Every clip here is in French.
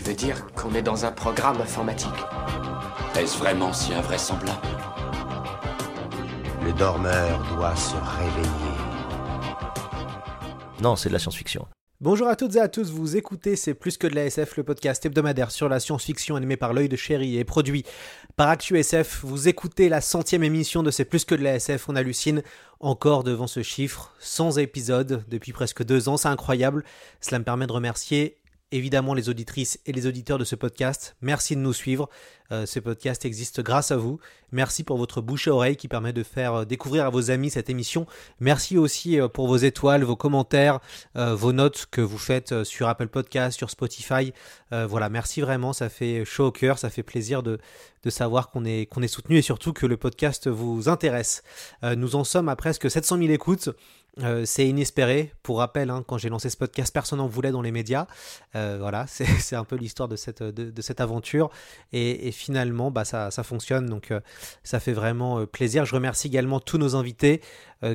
Tu veux dire qu'on est dans un programme informatique Est-ce vraiment si invraisemblable? Le dormeur doit se réveiller. Non, c'est de la science-fiction. Bonjour à toutes et à tous, vous écoutez C'est plus que de la SF, le podcast hebdomadaire sur la science-fiction animé par l'œil de chéri et produit par ActuSF. Vous écoutez la centième émission de C'est plus que de la SF, on hallucine encore devant ce chiffre, 100 épisodes depuis presque deux ans, c'est incroyable. Cela me permet de remercier évidemment les auditrices et les auditeurs de ce podcast. Merci de nous suivre. Euh, ce podcast existe grâce à vous. Merci pour votre bouche à oreille qui permet de faire euh, découvrir à vos amis cette émission. Merci aussi euh, pour vos étoiles, vos commentaires, vos notes que vous faites sur Apple Podcast, sur Spotify. voilà, merci vraiment. Ça fait chaud au cœur. Ça fait plaisir de, de savoir qu'on est, qu'on est soutenu et surtout que le podcast vous intéresse. nous en sommes à presque 700 000 écoutes. Euh, c'est inespéré. Pour rappel, hein, quand j'ai lancé ce podcast, personne n'en voulait dans les médias. Euh, voilà, c'est un peu l'histoire de cette, aventure. Et, finalement, bah, ça, ça fonctionne. Donc, euh, ça fait vraiment plaisir. Je remercie également tous nos invités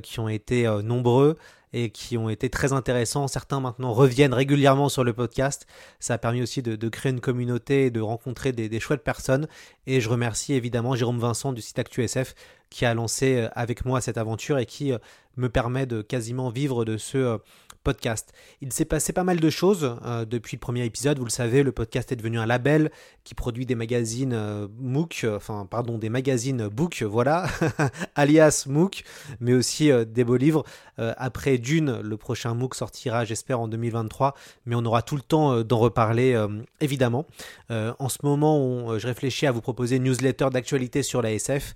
qui ont été nombreux et qui ont été très intéressants. Certains maintenant reviennent régulièrement sur le podcast. Ça a permis aussi de, créer une communauté et de rencontrer des, des, chouettes personnes. Et je remercie évidemment Jérôme Vincent du site ActuSF qui a lancé avec moi cette aventure et qui me permet de quasiment vivre de ce euh, podcast. Il s'est passé pas mal de choses euh, depuis le premier épisode. Vous le savez, le podcast est devenu un label qui produit des magazines euh, MOOC, enfin pardon, des magazines Book, voilà, alias MOOC, mais aussi des beaux livres. après Dune, le prochain MOOC sortira, j'espère, en 2023, mais on aura tout le temps d'en reparler, évidemment. en ce moment, je réfléchis à vous proposer une newsletter d'actualité sur la SF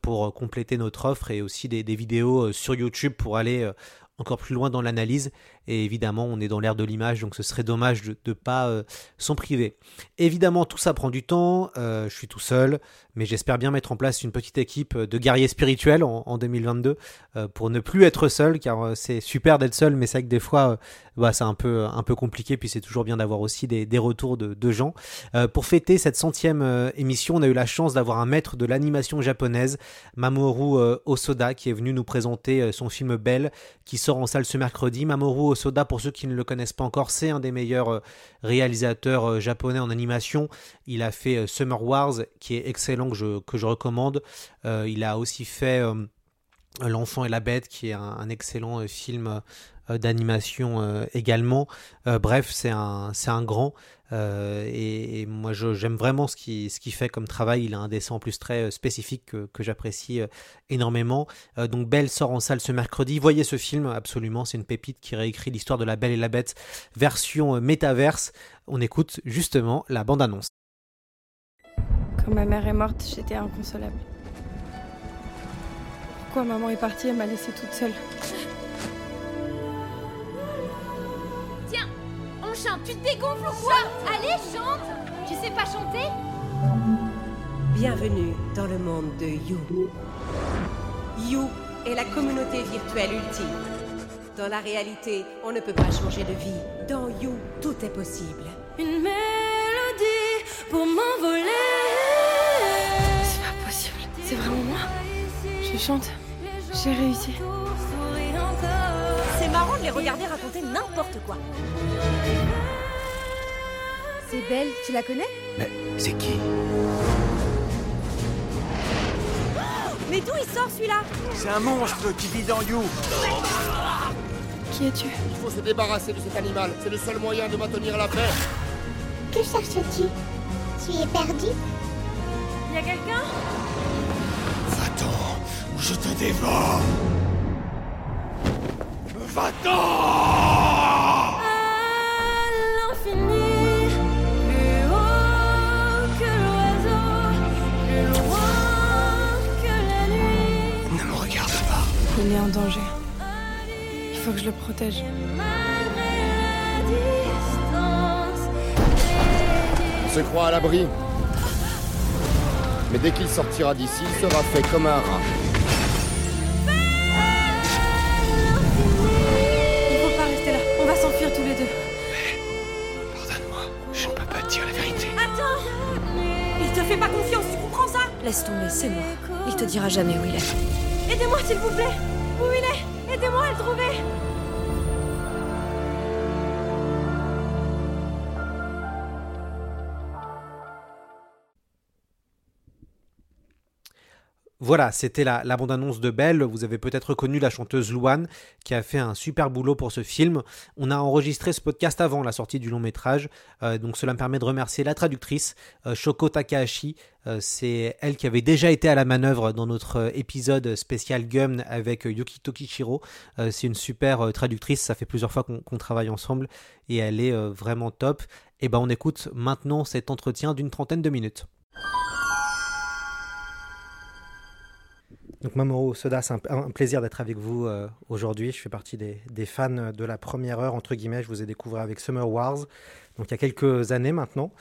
pour compléter notre offre et aussi des vidéos sur YouTube pour aller encore plus loin dans l'analyse. Et évidemment, on est dans l'ère de l'image, donc ce serait dommage de ne pas euh, s'en priver. Évidemment, tout ça prend du temps. Euh, je suis tout seul, mais j'espère bien mettre en place une petite équipe de guerriers spirituels en, 2022 euh, pour ne plus être seul, car c'est super d'être seul, mais c'est vrai que des fois, bah, c'est un peu, un peu compliqué. Puis c'est toujours bien d'avoir aussi des, retours de, de gens. pour fêter cette centième émission, on a eu la chance d'avoir un maître de l'animation japonaise, Mamoru Osoda, qui est venu nous présenter son film Belle, qui sort en salle ce mercredi. Mamoru Soda, pour ceux qui ne le connaissent pas encore, c'est un des meilleurs euh, réalisateurs euh, japonais en animation. Il a fait euh, Summer Wars, qui est excellent, que je, que je recommande. il a aussi fait L'enfant et la bête, qui est un, excellent film d'animation également. bref, c'est un, c'est un grand. et, moi, j'aime vraiment ce qu'il ce fait comme travail. Il a un dessin en plus très spécifique que, que j'apprécie énormément. donc, Belle sort en salle ce mercredi. Voyez ce film, absolument. C'est une pépite qui réécrit l'histoire de la Belle et la Bête, version métaverse. On écoute justement la bande-annonce. Quand ma mère est morte, j'étais inconsolable pourquoi maman est partie et m'a laissée toute seule? Tu te dégonfles ou quoi Allez, chante Tu sais pas chanter Bienvenue dans le monde de You. You est la communauté virtuelle ultime. Dans la réalité, on ne peut pas changer de vie. Dans You, tout est possible. Une mélodie pour m'envoler. C'est pas possible. C'est vraiment moi. Je chante. J'ai réussi. C'est marrant de les regarder raconter n'importe quoi. C'est Belle, tu la connais? Mais c'est qui? Mais d'où il sort celui-là? C'est un monstre qui vit dans You. Qui es-tu? Il faut se débarrasser de cet animal. C'est le seul moyen de maintenir la paix. Que cherches-tu Tu es perdu? Y a quelqu'un? Va-t'en je te dévore Va-t'en À l'infini, plus haut que l'oiseau, plus loin que la nuit. Ne me regarde pas. Il est en danger. Il faut que je le protège. Malgré la distance, se croit à l'abri. Mais dès qu'il sortira d'ici, il sera fait comme un rat. Laisse tomber, c'est mort. Il te dira jamais où il est. Aidez-moi, s'il vous plaît Où il est? Aidez-moi à le trouver Voilà, c'était la, la bande-annonce de Belle. Vous avez peut-être reconnu la chanteuse Louane qui a fait un super boulot pour ce film. On a enregistré ce podcast avant la sortie du long métrage, euh, donc cela me permet de remercier la traductrice euh, Shoko Takahashi. Euh, c'est elle qui avait déjà été à la manœuvre dans notre épisode spécial Gum avec Yuki Tokichiro. C'est une super traductrice, ça fait plusieurs fois qu'on travaille ensemble et elle est vraiment top. Et ben on écoute maintenant cet entretien d'une trentaine de minutes. Donc Mamoru Soda, c'est un, un plaisir d'être avec vous euh, aujourd'hui. Je fais partie des, des fans de la première heure, entre guillemets. Je vous ai découvert avec Summer Wars, donc il y a quelques années maintenant.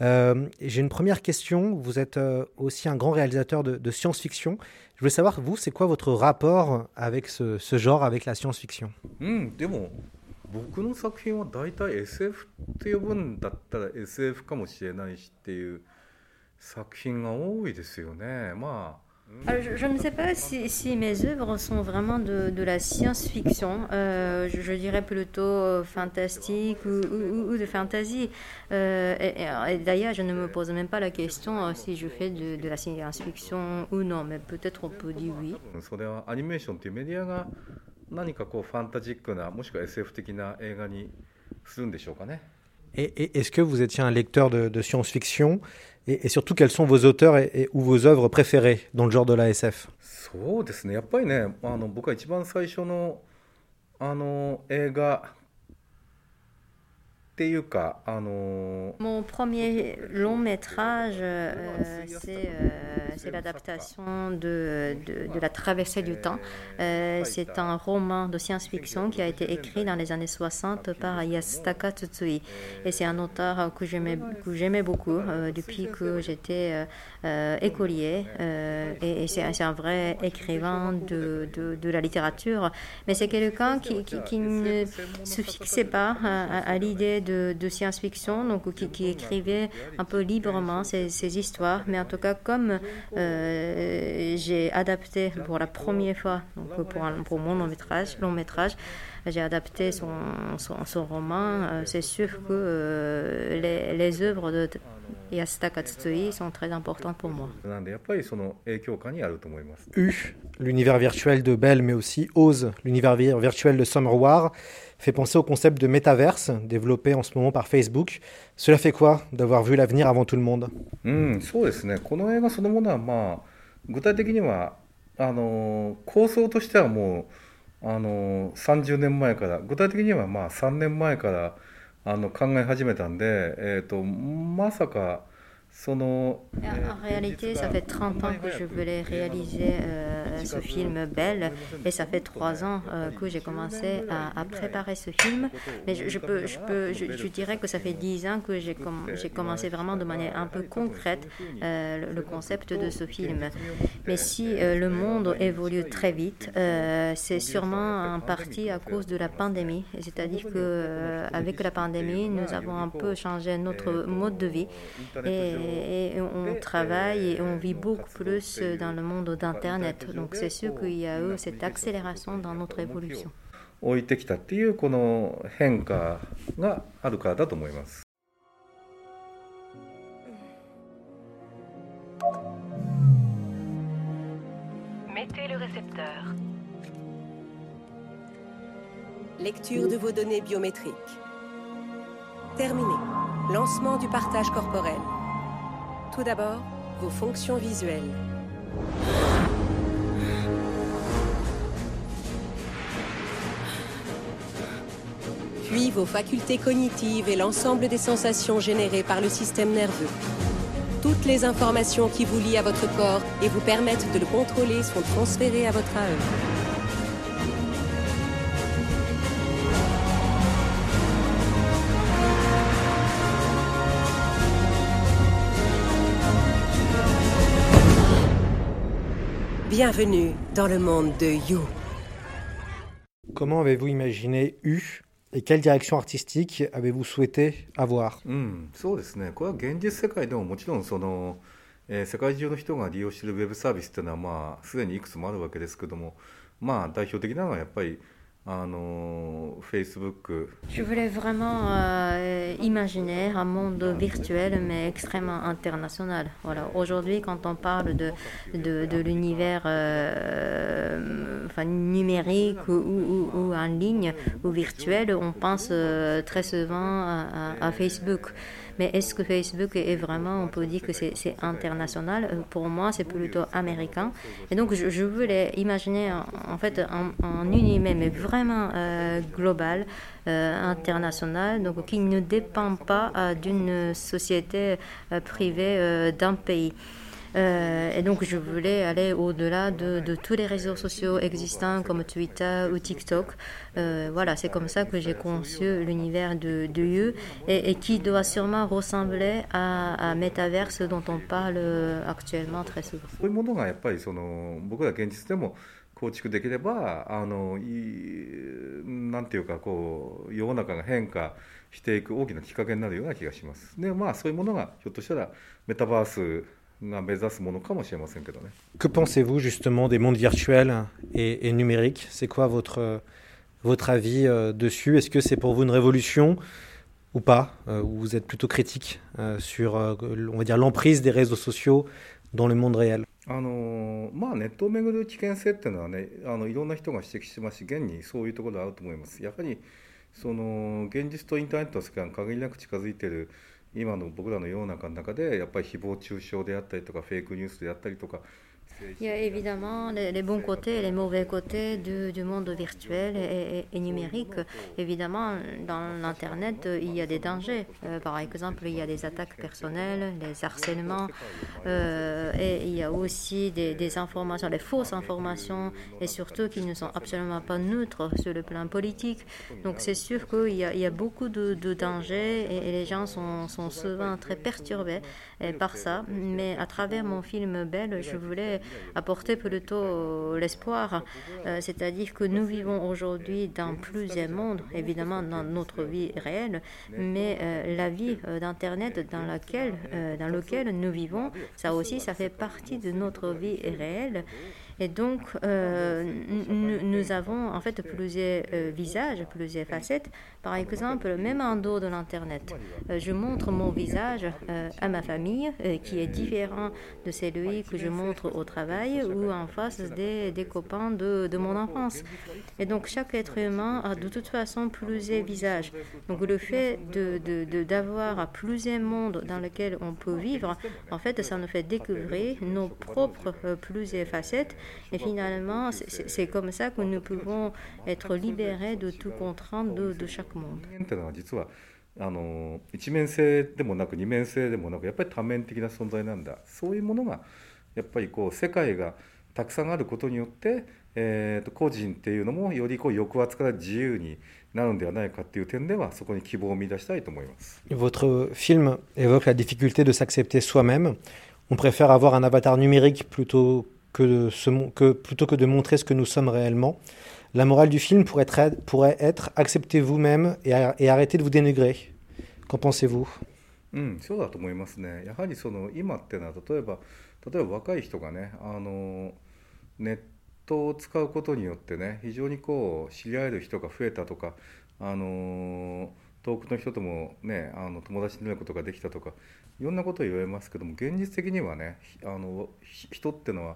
Euh, J'ai une première question. Vous êtes euh, aussi un grand réalisateur de, de science-fiction. Je voulais savoir, vous, c'est quoi votre rapport avec ce, ce genre, avec la science-fiction うんでも僕の作品は大体 SF って呼ぶんだったら SF かもしれないしっていう作品が多いですよねまあ Alors, je, je ne sais pas si, si mes œuvres sont vraiment de, de la science-fiction. Euh, je, je dirais plutôt euh, fantastique ou, ou- ou de fantasy. Euh, et et- et d'ailleurs, je ne me pose même pas la question euh, si je fais de, de la science-fiction ou non, mais peut-être on peut dire oui. それはアニメーションっていうメディアが何かこうファンタジックなもしくは SF 的な映画にするんでしょうかね Et, et est-ce que vous étiez un lecteur de, de science-fiction et, et surtout, quels sont vos auteurs et, et- ou vos œuvres préférées dans le genre de la SF そうですねやっぱりねあの僕は一番最初のあの映画 っていうかあの Mon premier long métrage, euh, c'est euh, c'est l'adaptation de, de, de La traversée du temps. Euh, c'est un roman de science-fiction qui a été écrit dans les années 60 par Yasutaka Tsutsui. Et c'est un auteur que j'aimais que j'aimais beaucoup euh, depuis que j'étais euh, euh, écolier. Euh, et et c'est c'est un vrai écrivain de, de, de la littérature. Mais c'est quelqu'un qui, qui, qui ne se fixait pas à, à- à l'idée de, science-fiction, donc qui, écrivait un peu librement ces, histoires. Mais en tout cas, comme euh, j'ai adapté pour la première fois, donc pour, pour mon long métrage, long métrage j'ai adapté son, son, roman, euh, c'est sûr que euh, les, œuvres de Yasutaka Tsutsui sont très importantes pour moi. U, l'univers virtuel de Belle, mais aussi Ose, l'univers virtuel de Summer fait penser au concept de métaverse développé en ce moment par Facebook. Cela fait quoi d'avoir vu l'avenir avant tout le monde うん、そうですね、この映画そのものは、まあ、具体的にはあの構想としてはもうあの30年前から、具体的にはまあ3年前からあの考え始めたんで、えー、とまさか、En réalité, ça fait 30 ans que je voulais réaliser euh, ce film Belle. Et ça fait 3 ans euh, que j'ai commencé à, à préparer ce film. Mais je, je peux, je, peux, je, je dirais que ça fait 10 ans que j'ai com- j'ai commencé vraiment de manière un peu concrète euh, le, le concept de ce film. Mais si euh, le monde évolue très vite, euh, c'est sûrement en partie à cause de la pandémie. C'est-à-dire euh, avec la pandémie, nous avons un peu changé notre mode de vie et, et, on travaille et on vit beaucoup plus dans le monde d'Internet. Donc c'est sûr qu'il y a eu cette accélération dans notre évolution. Mettez le récepteur. Lecture de vos données biométriques. Terminé. Lancement du partage corporel. Tout d'abord, vos fonctions visuelles. Puis vos facultés cognitives et l'ensemble des sensations générées par le système nerveux. Toutes les informations qui vous lient à votre corps et vous permettent de le contrôler sont transférées à votre AE. Bienvenue dans le monde de You. Comment avez-vous imaginé U et quelle direction artistique avez-vous souhaité avoir うん、そうですねこれは現実世界でももちろんその、えー世界中の人が利用しているウェブサービスっていうのはまあすでにいくつもあるわけですけどもまあ代表的なのはやっぱりあの Facebook Je voulais vraiment euh, imaginer un monde virtuel mais extrêmement international. Voilà. Aujourd'hui, quand on parle de, de, de l'univers euh, enfin, numérique ou, ou- ou en ligne ou virtuel, on pense euh, très souvent à, à- à Facebook. Mais est-ce que Facebook est vraiment, on peut dire que c'est international? Euh, Pour moi, c'est plutôt américain. Et donc, je, voulais imaginer en, en fait un, un univers mais vraiment euh, global, euh, international, donc qui ne dépend pas euh, d'une société euh, privée d'un pays. Euh, et donc, je voulais aller au-delà de, de tous les réseaux sociaux existants comme Twitter ou TikTok. Euh, voilà, c'est comme ça que j'ai conçu l'univers de, de You et, et qui doit sûrement ressembler à, à Metaverse dont on parle euh, actuellement très souvent. そういうものがやっぱりその僕ら現実でも構築できればあのいいなんていうかこう世の中が変化していく大きなきっかけになるような気がします。でまあそういうものがひょっとしたらメタバース が目指すものかもしれませんけどね。 Que pensez-vous justement des mondes virtuels et, et numériques C'est quoi votre, votre avis euh, dessus Est-ce que c'est pour vous une révolution ou pas Euh, Ou vous êtes plutôt critique euh, sur, euh, on va dire, l'emprise des réseaux sociaux dans le monde réel あのまあネットをめぐる危険性っていうのはねあのいろんな人が指摘してますし現にそういうところはあると思いますやはりその現実とインターネットの世界が限りなく近づいている 今の僕らの世の中の中でやっぱり誹謗中傷であったりとかフェイクニュースであったりとか Il y a évidemment les, bons côtés et les mauvais côtés du, monde virtuel et, numérique. Évidemment, dans l'Internet, il y a des dangers. Euh, par exemple, il y a des attaques personnelles, des harcèlements, euh, et il y a aussi des, informations, des fausses informations, et surtout qui ne sont absolument pas neutres sur le plan politique. Donc c'est sûr qu'il y, a- beaucoup de, dangers et, les gens sont, sont souvent très perturbés par ça. Mais à travers mon film Belle, je voulais apporter plutôt l'espoir. Euh, C'est-à-dire que nous vivons aujourd'hui dans plusieurs mondes, évidemment dans notre vie réelle, mais euh, la vie euh, d'Internet dans laquelle, dans lequel nous vivons, ça aussi, ça fait partie de notre vie réelle. Et donc, euh, nous avons en fait plusieurs euh, visages, plusieurs facettes. Par exemple, même en dehors de l'Internet, euh, je montre mon visage à ma famille, qui est différent de celui que je montre au travail ou en face des, copains de, mon enfance. Et donc, chaque être humain a de toute façon plusieurs visages. Donc, le fait d'avoir plusieurs mondes dans lesquels on peut vivre, en fait, ça nous fait découvrir nos propres plusieurs facettes. Et finalement, c'est- c'est c'est comme ça que nous pouvons être libérés de tout contrainte de, de chaque monde. 人間っていうのは実はあの一面性でもなく二面性でもなくやっぱり多面的な存在なんだそういうものがやっぱりこう世界がたくさんあることによって、えーと個人っていうのもよりこう抑圧から自由になるんではないかっていう点ではそこに希望を見出したいと思います。 Votre film évoque la difficulté de s'accepter soi-même. On préfère avoir un avatar numérique plutôt que, de se mon- que, plutôt que de montrer ce que nous sommes réellement. La morale du film pourrait être, pourrait être acceptez vous-même et, ar- et arrêtez de vous dénigrer. Qu'en pensez-vous うん、そうだと思いますね。やはりその今っていうのは例えば例えば若い人がねあのネットを使うことによってね非常にこう知り合える人が増えたとかあの遠くの人ともねあの友達になることができたとか いろんなことを言われますけども現実的にはねあの人ってのは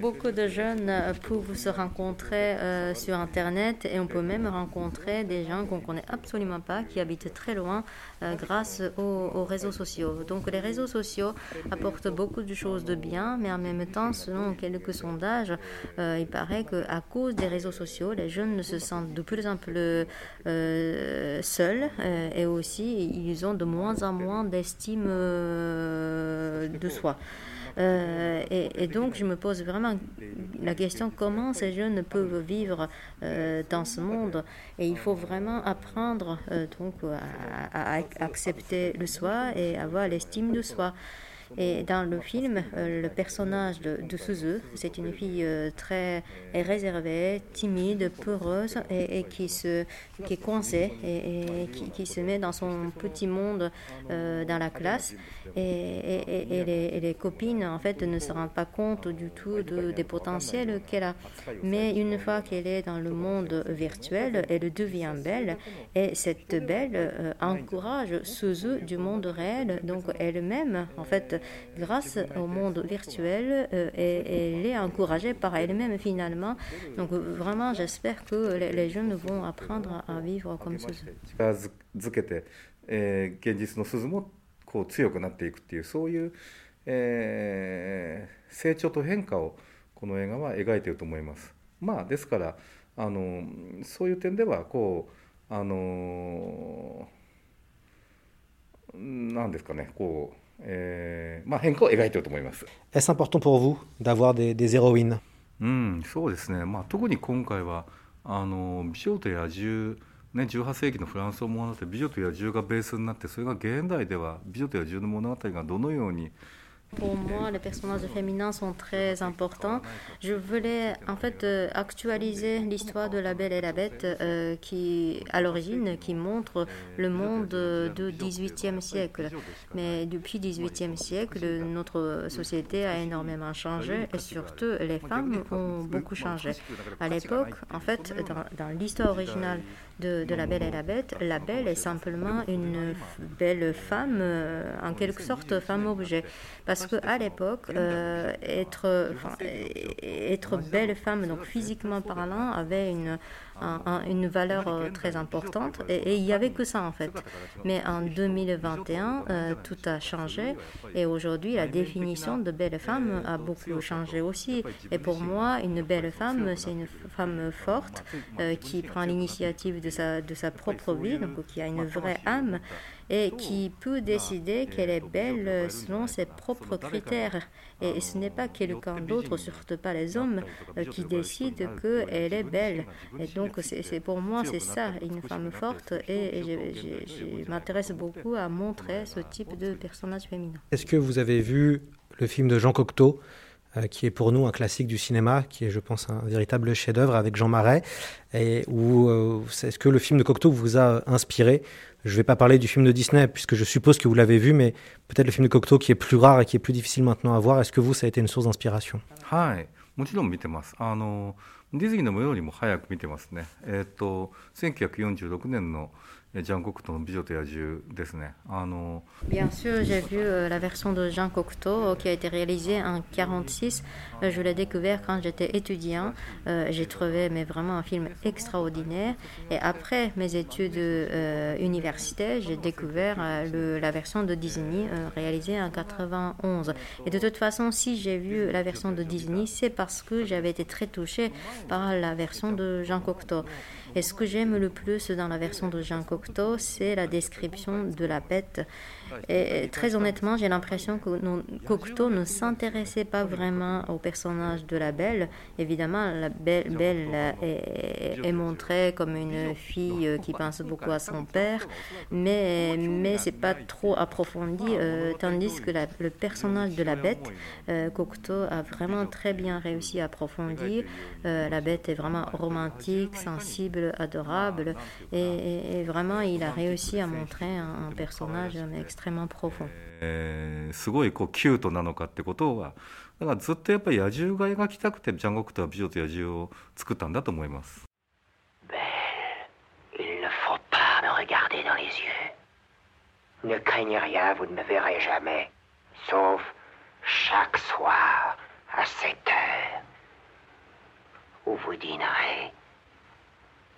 Beaucoup de jeunes euh, peuvent se rencontrer euh, sur Internet et on peut même rencontrer des gens qu'on ne connaît absolument pas, qui habitent très loin euh, grâce aux, aux réseaux sociaux. Donc les réseaux sociaux apportent beaucoup de choses de bien, mais en même temps, selon quelques sondages, il paraît qu'à cause des réseaux sociaux, les jeunes se sentent de plus en plus seuls et aussi ils ont de moins en moins d'estime de soi. Euh, et, donc, je me pose vraiment la question comment ces jeunes peuvent vivre euh, dans ce monde? Et il faut vraiment apprendre euh, donc à accepter le soi et avoir l'estime de soi. Et dans le film, euh, le personnage de, de Suzu, c'est une fille euh, très réservée, timide, peureuse et, qui, se, qui est coincée et, qui, se met dans son petit monde euh, dans la classe. Et, les, les, copines, en fait, ne se rendent pas compte du tout de, des potentiels qu'elle a. Mais une fois qu'elle est dans le monde virtuel, elle devient belle. Et cette belle encourage Suzu du monde réel. Donc elle-même, en fait, grâce au monde virtuel, euh, elle est encouragée par elle-même finalement. Donc vraiment, j'espère que les jeunes vont apprendre à vivre comme ça. づけて、えー、現実の鈴もこう強くなっていくっていうそういう、えー、成長と変化をこの映画は描いていると思います。まあですからあのそういう点ではこうあのなんですかねこう Est-ce important pour vous d'avoir des, des héroïnes? うん、そうですね、まあ、特に今回はあの美女と野獣、ね、18世紀のフランスを物語美女と野獣がベースになってそれが現代では美女と野獣の物語がどのように Pour moi, les personnages féminins sont très importants. Je voulais en fait euh, actualiser l'histoire de la Belle et la Bête euh, qui, à l'origine, qui montre le monde du XVIIIe siècle. Mais depuis XVIIIe siècle, notre société a énormément changé et surtout les femmes ont beaucoup changé. À l'époque, en fait, dans l'histoire originale de, La Belle et la Bête, la Belle est simplement une belle femme, euh, en quelque sorte femme-objet. Parce qu'à l'époque, euh, être, être belle femme, donc physiquement parlant, avait une, une valeur euh, très importante et, il n'y avait que ça en fait. Mais en 2021, euh, tout a changé et aujourd'hui la définition de belle femme a beaucoup changé aussi. Et pour moi, une belle femme, c'est une femme forte euh, qui prend l'initiative de sa, de sa propre vie, donc qui a une vraie âme et qui peut décider qu'elle est belle selon ses propres critères. Et ce n'est pas quelqu'un d'autre, surtout pas les hommes, euh, qui décide qu'elle est belle. Et donc, c'est pour moi, c'est ça, une femme forte. Et je, m'intéresse beaucoup à montrer ce type de personnage féminin. Est-ce que vous avez vu le film de Jean Cocteau? qui est pour nous un classique du cinéma, qui est, je pense, un véritable chef-d'œuvre avec Jean Marais, et où euh, est-ce que le film de Cocteau vous a inspiré je ne vais pas parler du film de Disney, puisque je suppose que vous l'avez vu, mais peut-être le film de Cocteau qui est plus rare et qui est plus difficile maintenant à voir. Est-ce que vous, ça a été une source d'inspiration はい、もちろん見てます。あのディズニーのよりも早く見てますね。えっ、ー、と1946年の Bien sûr, j'ai vu euh, la version de Jean Cocteau qui a été réalisée en 1946. Euh, je l'ai découvert quand j'étais étudiant. Euh, j'ai trouvé mais vraiment un film extraordinaire. Et après mes études universitaires, j'ai découvert la version de Disney réalisée en 91. Et de toute façon, si j'ai vu la version de Disney, c'est parce que j'avais été très touchée par la version de Jean Cocteau. Et ce que j'aime le plus dans la version de Jean Cocteau, c'est la description de la bête très honnêtement, j'ai l'impression que Cocteau ne s'intéressait pas vraiment au personnage de la Belle. Évidemment, la Belle, est, montrée comme une fille qui pense beaucoup à son père, mais, mais c'est pas trop approfondi. Euh, tandis que le personnage de la bête, euh, Cocteau a vraiment très bien réussi à approfondir. Euh, la bête est vraiment romantique, sensible, adorable, et, vraiment il a réussi à montrer un, un personnage extrêmement extrêmement profond. えー、すごいこうキュートなのかってことはだからずっとやっぱり野獣が描きたくてジャンゴクトは美女と野獣を作ったんだと思います。Ne craignez rien, vous ne me verrez jamais. Sauf chaque soir à 7 heures, où vous dînerez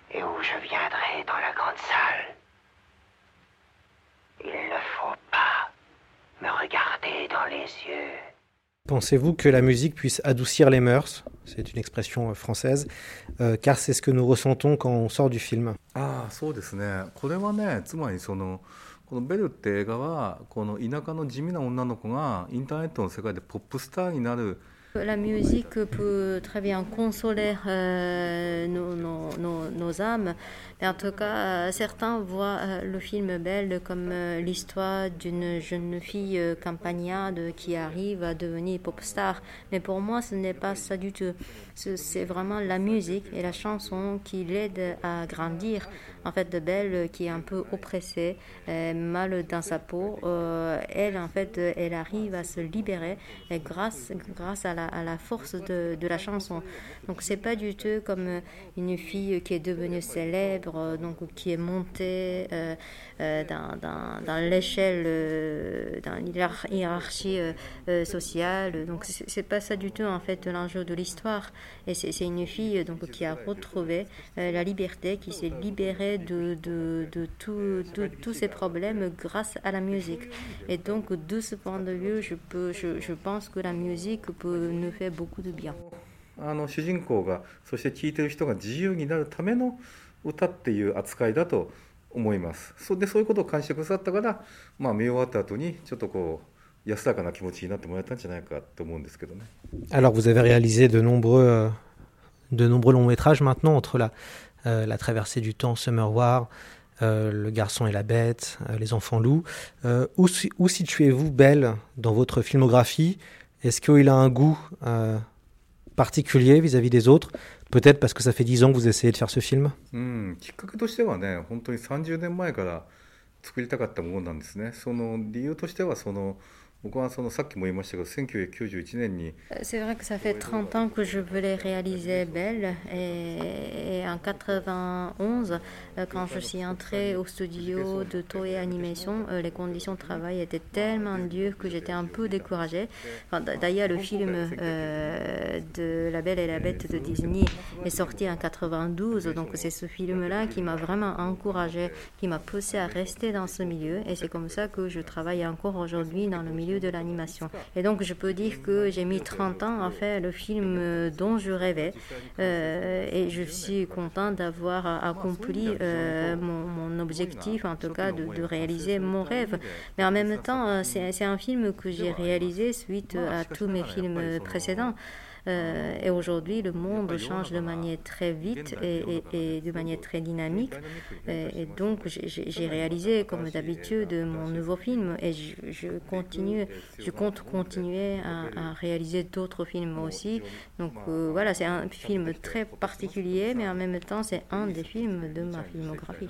et où je viendrai dans la grande salle. Il ne faut pas me regarder dans les yeux. Pensez-vous que la musique puisse adoucir les mœurs C'est une expression euh, française, euh, car c'est ce que nous ressentons quand on sort du film. Ah, そうですね。これはね、つまりそのこのベルって映画はこの田舎の地味な女の子がインターネットの世界でポップスターになる la musique peut très bien consoler euh, nos, âmes. Mais en tout cas, euh, certains voient euh, le film Belle comme l'histoire d'une jeune fille campagnarde qui arrive à devenir pop star. Mais pour moi, ce n'est pas ça du tout. C'est vraiment la musique et la chanson qui l'aide à grandir. En fait, Belle, qui est un peu oppressée, mal dans sa peau, elle, en fait, elle arrive à se libérer et grâce, grâce à la, à la force de, la chanson. Donc, c'est pas du tout comme une fille qui est devenue célèbre, donc qui est montée euh, euh, dans, dans, dans l'échelle, euh, dans l'hierarchie euh, sociale. Donc, c'est pas ça du tout, en fait, l'enjeu de l'histoire. Et c'est une fille donc, qui a retrouvé la liberté, qui s'est libérée de, tous ces problèmes grâce à la musique. Et donc, de ce point de vue, je pense que la musique peut nous faire beaucoup de bien. あの主人公がそして聴いてる人が自由になるための歌っていう扱いだと思いますそでそういうことを感じてくださったから、まあ、見終わった後にちょっとこう安らかな気持ちになってもらえたんじゃないかと思うんですけどね Alors vous avez réalisé de nombreux, euh, de nombreux longs métrages maintenant entre la, euh, la traversée du temps, Summer War, euh, Le garçon et la bête, euh, Les enfants loups. Euh, où, où situez-vous Belle dans votre filmographie Est-ce qu'il a un goût euh, particulier vis-à-vis des autres Peut-être parce que ça fait 10 ans que vous essayez de faire ce film うん、きっかけとしてはね本当に30年前から作りたかったものなんですねその理由としてはその 僕はそのさっきも言いましたけど1991年に C'est vrai que ça fait 30 ans que je voulais réaliser Belle et, et en 91 quand je suis entrée au studio de Toei Animation les conditions de travail étaient tellement dures que j'étais un peu découragée enfin, d'ailleurs le film euh, de La Belle et la Bête de Disney est sorti en 92 donc c'est ce film là qui m'a vraiment encouragée qui m'a poussé à rester dans ce milieu et c'est comme ça que je travaille encore aujourd'hui dans le milieu de l'animation. Et donc je peux dire que j'ai mis 30 ans à faire le film dont je rêvais euh, et je suis content d'avoir accompli euh, mon, objectif, en tout cas de, réaliser mon rêve. Mais en même temps, c'est un film que j'ai réalisé suite à tous mes films précédents. Euh, et aujourd'hui, le monde change de manière très vite et, et, et de manière très dynamique. Et, et donc, j'ai réalisé, comme d'habitude, mon nouveau film et je, je, continue, je compte continuer à, à réaliser d'autres films aussi. Donc euh, voilà, c'est un film très particulier, mais en même temps, c'est un des films de ma filmographie.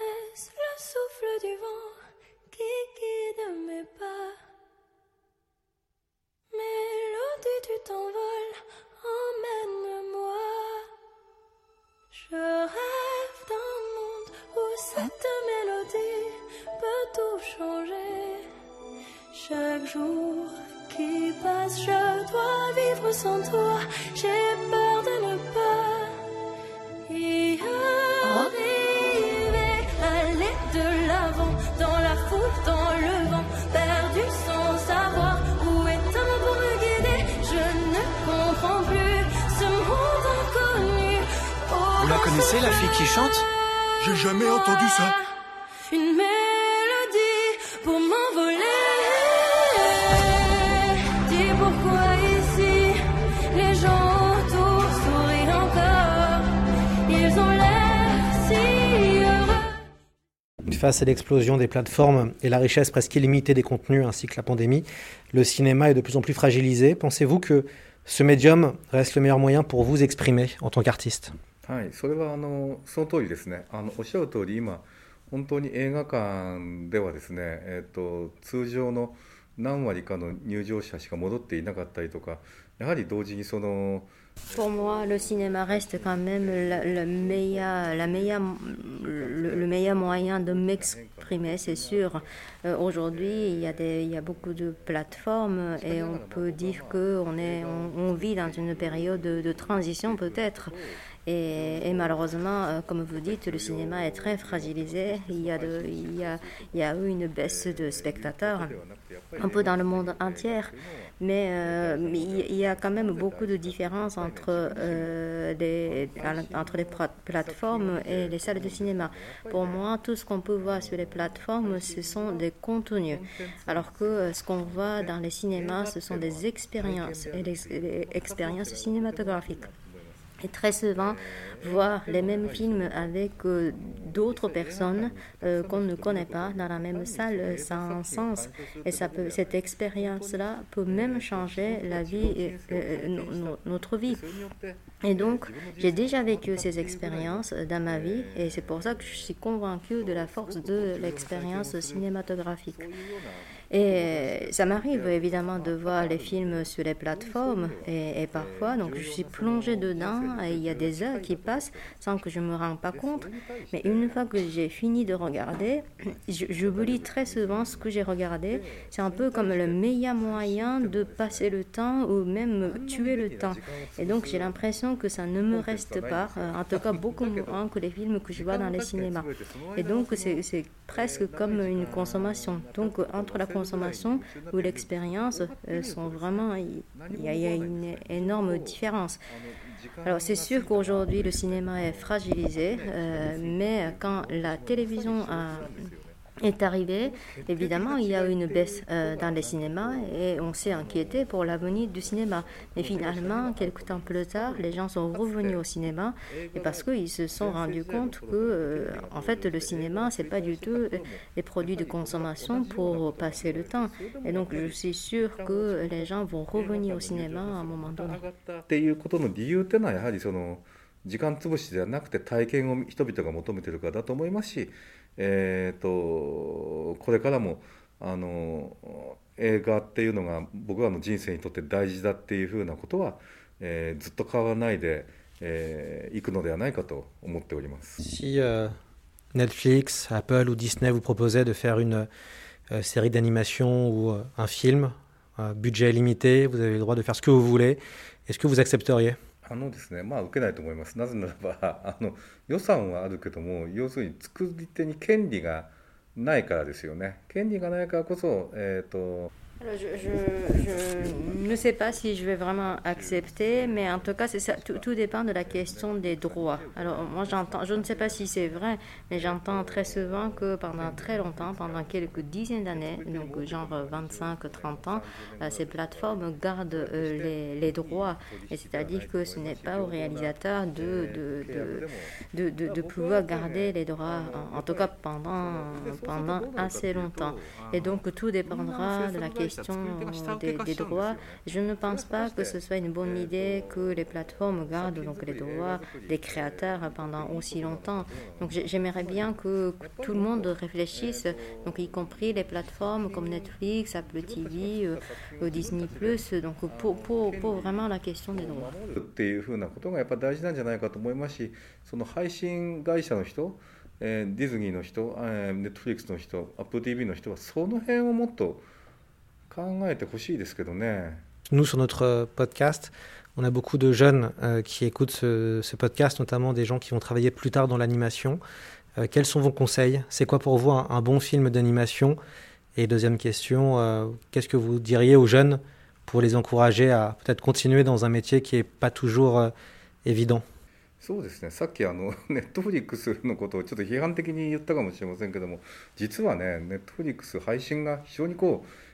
Est-ce le souffle du vent qui guide mes pas? Tu t'envoles, emmène-moi. Je rêve d'un monde où cette mélodie peut tout changer. Chaque jour qui passe, je dois vivre sans toi. J'ai peur de ne pas connaissez, la fille qui chante? J'ai jamais entendu ça. Une mélodie pour m'envoler. Dis pourquoi ici les gens autour sourient encore. Ils ont l'air si heureux. Face à l'explosion des plateformes et la richesse presque illimitée des contenus ainsi que la pandémie, le cinéma est de plus en plus fragilisé. Pensez-vous que ce médium reste le meilleur moyen pour vous exprimer en tant qu'artiste? はい、それはあのその通りですね。あのおっしゃる通り今本当に映画館ではですね、えっ、と通常の何割かの入場者しか戻っていなかったりとか、やはり同時にその Pour moi, le cinéma reste quand même le, le meilleur, la meilleure, le, le, meilleur moyen de m'exprimer, c'est sûr. Euh, Aujourd'hui, il, y a des, il y a beaucoup de plateformes et on peut dire qu'on on, on vit dans une période de, de transition peut-être. Et, malheureusement, euh, comme vous dites, le cinéma est très fragilisé. Il y, a y a, eu une baisse de spectateurs un peu dans le monde entier. Mais, euh, il y a quand même beaucoup de différences entre, euh, les, entre les plateformes et les salles de cinéma. Pour moi, tout ce qu'on peut voir sur les plateformes, ce sont des contenus, alors que euh, ce qu'on voit dans les cinémas, ce sont des expériences et des expériences cinématographiques. Et très souvent, voir les mêmes films avec euh, d'autres personnes euh, qu'on ne connaît pas dans la même salle, ça a un sens. Et ça peut, cette expérience-là peut même changer la vie, euh, notre vie. Et donc, j'ai déjà vécu ces expériences dans ma vie et c'est pour ça que je suis convaincue de la force de l'expérience cinématographique. Et ça m'arrive évidemment de voir les films sur les plateformes et, parfois, donc je suis plongée dedans et il y a des heures qui passent sans que je me rende pas compte. Mais une fois que j'ai fini de regarder, j'oublie très souvent ce que j'ai regardé. C'est un peu comme le meilleur moyen de passer le temps ou même tuer le temps. Et donc j'ai l'impression que ça ne me reste pas, euh, en tout cas beaucoup moins que les films que je vois dans les cinémas. Et donc c'est presque comme une consommation. Donc entre la consommation ou l'expérience euh, sont vraiment, il y, a une énorme différence. Alors c'est sûr qu'aujourd'hui le cinéma est fragilisé, euh, mais quand la télévision a est arrivé, évidemment, il y a eu une baisse euh, dans les cinémas et on s'est inquiété pour l'avenir du cinéma. Mais finalement, quelques temps plus tard, les gens sont revenus au cinéma et parce qu'ils se sont rendus compte que, euh, en fait, le cinéma, c'est pas du tout des produits de consommation pour passer le temps. Et donc, je suis sûr que les gens vont revenir au cinéma à un moment donné. 時間潰しではなくて体験を人々が求めてるからだと思いますし えーと、これからもあの映画っていうのが僕らの人生にとって大事だっていうふうなことは、えー、ずっと変わらないで、えー、いくのではないかと思っております。Si, euh, Netflix, Apple ou Disney vous proposait de faire une euh, série d'animation ou euh, un film, budget limité, vous avez le droit de faire ce que vous voulez, est-ce que vous accepteriez あのですねまあ受けないと思います。なぜならば あの予算はあるけども要するに作り手に権利がないからですよね。権利がないからこそえっ、ー、と je, ne sais pas si je vais vraiment accepter, mais en tout cas, tout, dépend de la question des droits. Alors, moi, j'entends, je ne sais pas si c'est vrai, mais j'entends très souvent que pendant très longtemps, pendant quelques dizaines d'années, donc genre 25-30 ans, euh, ces plateformes gardent euh, les, droits. Et c'est-à-dire que ce n'est pas au réalisateur de, pouvoir garder les droits, en, tout cas pendant assez longtemps. Et donc, tout dépendra de la question des, des, droits, je ne pense pas que ce soit une bonne idée que les plateformes gardent donc les droits des créateurs pendant aussi longtemps. Donc j'aimerais bien que, tout le monde réfléchisse, donc y compris les plateformes comme Netflix, Apple TV, euh, Disney+, donc pour, pour, pour vraiment la question des droits. えー、ディズニーの人、えー、ネットフリックスの人、アップル TV の人はその辺をもっと Nous, sur notre podcast, on a beaucoup de jeunes euh, qui écoutent ce, podcast, notamment des gens qui vont travailler plus tard dans l'animation. Euh, quels sont vos conseils C'est quoi pour vous un, bon film d'animation Et deuxième question, euh, qu'est-ce que vous diriez aux jeunes pour les encourager à peut-être continuer dans un métier qui n'est pas toujours évident そうですねさっきあのネットフリックスのことをちょっと批判的に言ったかもしれませんけども実はねネットフリックス配信が非常にこう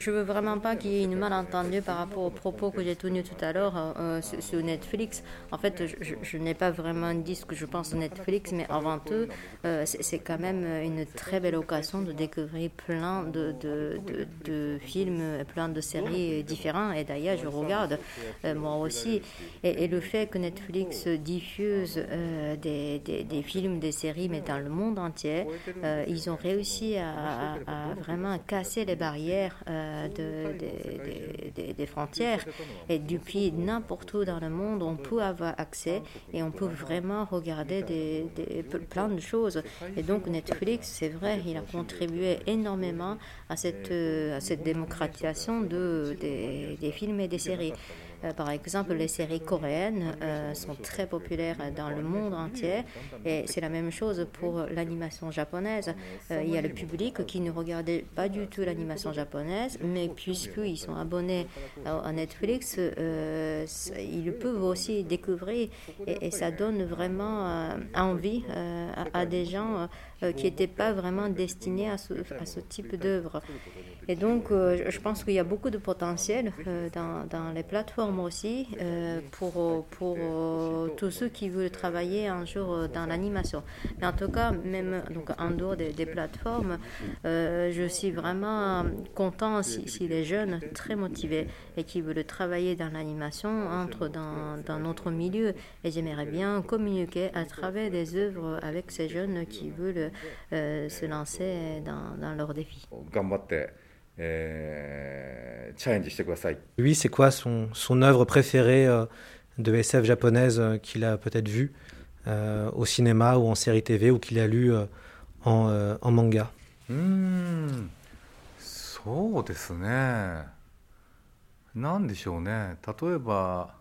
Je veux vraiment pas qu'il y ait une malentendu par rapport aux propos que j'ai tenus tout à l'heure euh, sur, Netflix. En fait, je, n'ai pas vraiment dit ce que je pense de Netflix, mais avant tout, euh, c'est quand même une très belle occasion de découvrir plein de, de, de, films, plein de séries différents. Et d'ailleurs, je regarde euh, moi aussi. Et, le fait que Netflix diffuse des, des, des, films, des séries, mais dans le monde entier, ils ont réussi à, vraiment casser les barrières euh, de, des frontières. Et depuis n'importe où dans le monde, on peut avoir accès et on peut vraiment regarder des, plein de choses. Et donc Netflix, c'est vrai, il a contribué énormément à cette, à cette démocratisation de, des, films et des séries. Euh, par exemple, les séries coréennes euh, sont très populaires dans le monde entier et c'est la même chose pour l'animation japonaise. Euh, il y a le public qui ne regardait pas du tout l'animation japonaise, mais puisqu'ils sont abonnés à, Netflix, ils peuvent aussi découvrir et, ça donne vraiment envie à, des gens qui n'étaient pas vraiment destinés à ce, type d'œuvre. Et donc, je pense qu'il y a beaucoup de potentiel dans, dans les plateformes aussi euh, pour, pour euh, tous ceux qui veulent travailler un jour euh, dans l'animation. Mais en tout cas, même donc, en dehors des, plateformes, je suis vraiment content si, les jeunes très motivés et qui veulent travailler dans l'animation entrent dans, dans, notre milieu. Et j'aimerais bien communiquer à travers des œuvres avec ces jeunes qui veulent se lancer dans, dans leurs défis. Lui, c'est quoi son, son œuvre préférée euh, de SF japonaise euh, qu'il a peut-être vue euh, au cinéma ou en série TV ou qu'il a lu en, en manga hmm. そうですね。なんでしょうね。例えば、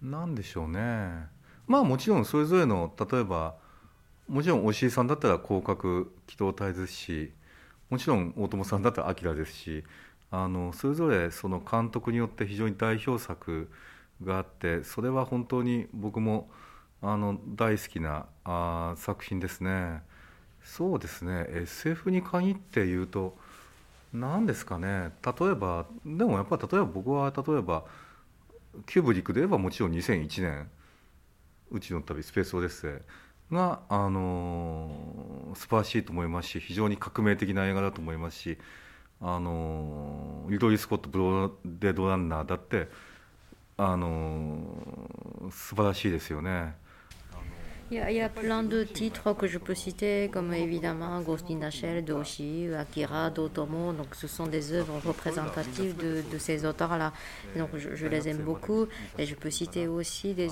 なんでしょうね。まあもちろんそれぞれの、例えば、 もちろんおしいさんだったら広角機動隊ですし、もちろん大友さんだったら「明」ですしあのそれぞれその監督によって非常に代表作があってそれは本当に僕もあの大好きなあ作品ですね。そうですね。SF に限って言うと何ですかね。例えばでもやっぱり例えば僕は例えばキューブリックで言えばもちろん2001年「宇宙の旅スペースオデッセイ」が、あの素晴らしいと思いますし非常に革命的な映画だと思いますし、あのリドリー・スコット・ブローデッドランナーだって、あの素晴らしいですよね。Il y, a, plein de titres que je peux citer, comme évidemment Ghost in the Shell de Oshii, Akira, d'Otomo. Donc, ce sont des œuvres représentatives de, ces auteurs-là. Donc, je, les aime beaucoup. Et je peux citer aussi des,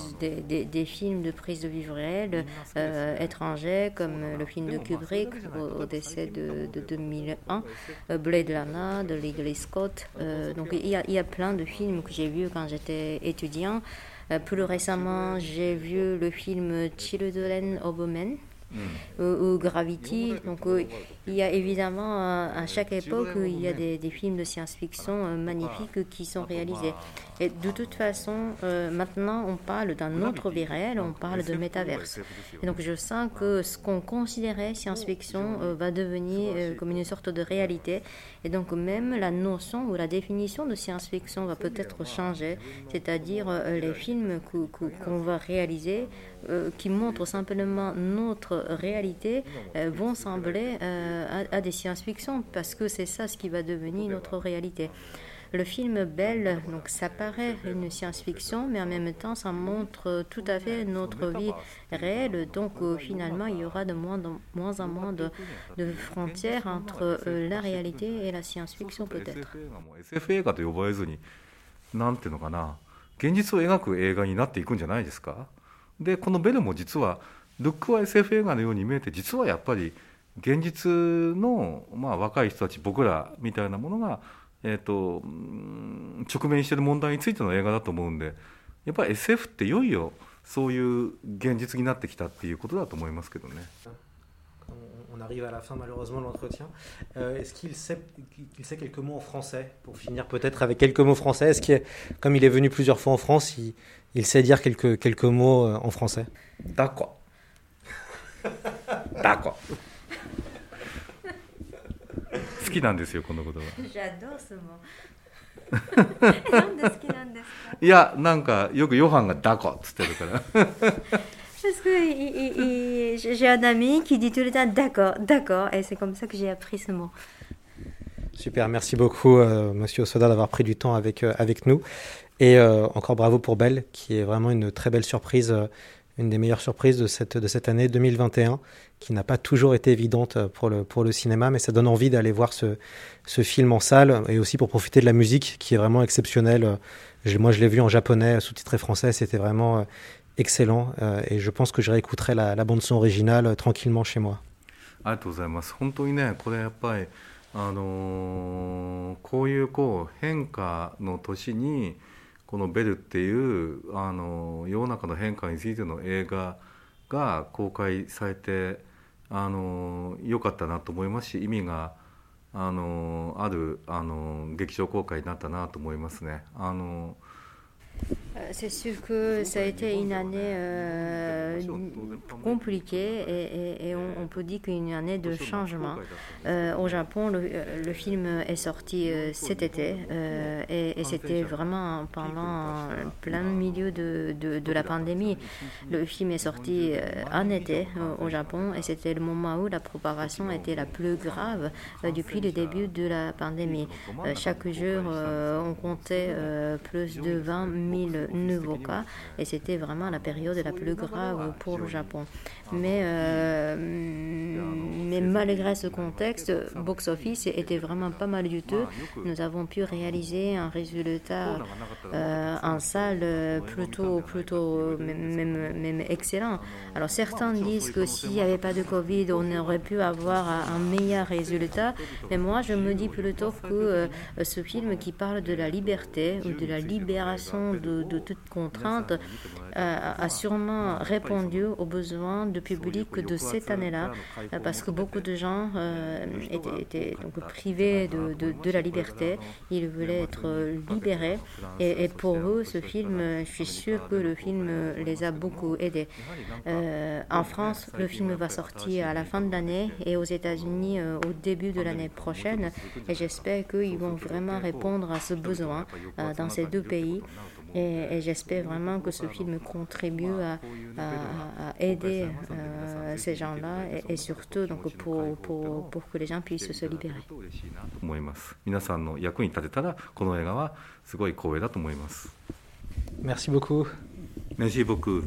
des, films de prise de vue réelle euh, étrangers, comme le film de Kubrick au, décès de, de 2001, euh, Blade Runner de Ridley Scott. Euh, donc, il y, a, il y a plein de films que j'ai vus quand j'étais étudiant. Euh, plus récemment, j'ai vu le film Children of Men Mm. ou, Gravity. Donc euh, il y a évidemment à chaque époque il y a des, films de science-fiction euh, magnifiques qui sont réalisés. Et de toute façon, euh, maintenant on parle d'un autre vie réel, on parle de métaverse. Et donc je sens que ce qu'on considérait science-fiction va devenir comme une sorte de réalité. Et donc même la notion ou la définition de science-fiction va peut-être changer, c'est-à-dire les films qu'on va réaliser qui montrent simplement notre réalité euh, vont sembler euh, à, des science-fiction parce que c'est ça ce qui va devenir notre réalité. Le film Belle, donc ça paraît une science-fiction, mais en même temps ça montre tout à fait notre vie réelle. Donc euh, finalement il y aura de moins, moins en moins de, de frontières entre la réalité et la science-fiction peut-être. ルックは SF 映画のように見えて実はやっぱり 現実の、まあ、若い人たち僕らみたいなものが、えーと、直面している問題についての映画だと思うんでやっぱり SF っていよいよそういう現実になってきたっていうことだと思いますけどね。On arrive à la fin malheureusement de l'entretien. Euh, est-ce qu'il sait, qu sait quelques mots en français Pour finir peut-être avec quelques mots français. Est-ce qu'il, comme il est venu plusieurs fois en France, il, il sait dire quelques, quelques mots en français D'accord. D'accord. J'adore ce mot. いや、なんかよくヨハンがダコっつってるから。Parce que j'ai un ami qui dit tout le temps d'accord, d'accord, et c'est comme ça que j'ai appris ce mot. Super, merci beaucoup, euh, Monsieur Soda, d'avoir pris du temps avec, euh, avec nous. Et euh, encore bravo pour Belle, qui est vraiment une très belle surprise euh, une des meilleures surprises de cette, de cette année 2021, qui n'a pas toujours été évidente pour le, pour le cinéma, mais ça donne envie d'aller voir ce, ce film en salle et aussi pour profiter de la musique qui est vraiment exceptionnelle. moi, je l'ai vu en japonais, sous-titré français, c'était vraiment euh, excellent euh, et je pense que je réécouterai la, la bande-son originale euh, tranquillement chez moi. ありがとうございます。本当にね、これやっぱり、あのー、こういうこう変化の年に、 この「ベル」っていうあの世の中の変化についての映画が公開されてあの良かったなと思いますし意味があのあるあの劇場公開になったなと思いますね。あの C'est sûr que ça a été une année euh, compliquée et, on, peut dire qu'une année de changement. Euh, au Japon, le, euh, film est sorti euh, cet été euh, et, c'était vraiment pendant plein milieu de, de, la pandémie. Le film est sorti euh, en été euh, au Japon et c'était le moment où la préparation était la plus grave euh, depuis le début de la pandémie. Euh, chaque jour, euh, on comptait euh, plus de 20 000 nouveaux cas et c'était vraiment la période la plus grave pour le Japon. Mais, euh, mais malgré ce contexte, Box Office était vraiment pas mal du tout. Nous avons pu réaliser un résultat euh, en salle euh, plutôt, plutôt même, même- excellent. Alors certains disent que s'il n'y avait pas de Covid, on aurait pu avoir un meilleur résultat. Mais moi, je me dis plutôt que ce film qui parle de la liberté ou de la libération de, de toute contrainte euh, a sûrement répondu aux besoins du public de cette année-là, euh, parce que beaucoup de gens euh, étaient, étaient donc privés de, de- de la liberté, ils voulaient être libérés, et, et pour eux, ce film, je suis sûre que le film les a beaucoup aidés. En France, le film va sortir à la fin de l'année et aux États-Unis au début de l'année prochaine, et j'espère qu'ils vont vraiment répondre à ce besoin dans ces deux pays. Et, j'espère vraiment que ce film contribue à, aider euh, ces gens-là et, surtout donc, pour, pour, que les gens puissent se libérer. Merci beaucoup. Merci beaucoup.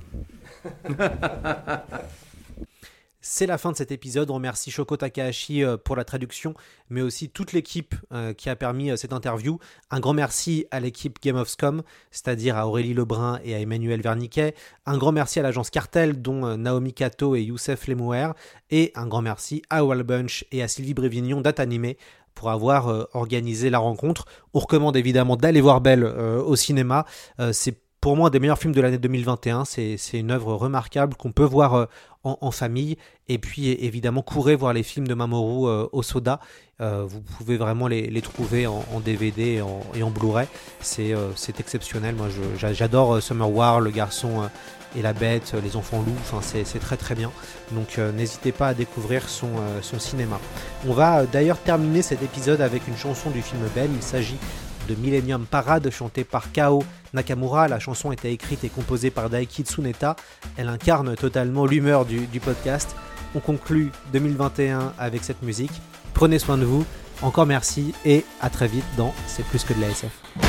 C'est la fin de cet épisode. Remercie Shoko Takahashi euh, pour la traduction, mais aussi toute l'équipe euh, qui a permis euh, cette interview. Un grand merci à l'équipe Game of Scum, c'est-à-dire à Aurélie Lebrun et à Emmanuel Verniquet. Un grand merci à l'agence Cartel, dont Naomi Kato et Youssef Lemouer. Et un grand merci à Wall Bunch et à Sylvie Brévignon d'Atanimé pour avoir organisé la rencontre. On recommande évidemment d'aller voir Belle au cinéma. C'est pour moi des meilleurs films de l'année 2021. C'est une œuvre remarquable qu'on peut voir euh, en, famille. Et puis évidemment, courez voir les films de Mamoru euh, Osoda. Euh, vous pouvez vraiment les, les trouver en, DVD et en, Blu-ray. C'est euh, exceptionnel. Moi, j'adore euh, Summer War, Le Garçon et la Bête, Les Enfants Loups. Enfin, c'est très très bien. Donc, n'hésitez pas à découvrir son, son cinéma. On va d'ailleurs terminer cet épisode avec une chanson du film Belle. Il s'agit de Millennium Parade chantée par Kao Nakamura. La chanson était écrite et composée par Daiki Tsuneta. Elle incarne totalement l'humeur du, du podcast. On conclut 2021 avec cette musique. Prenez soin de vous. Encore merci et à très vite dans C'est plus que de la SF.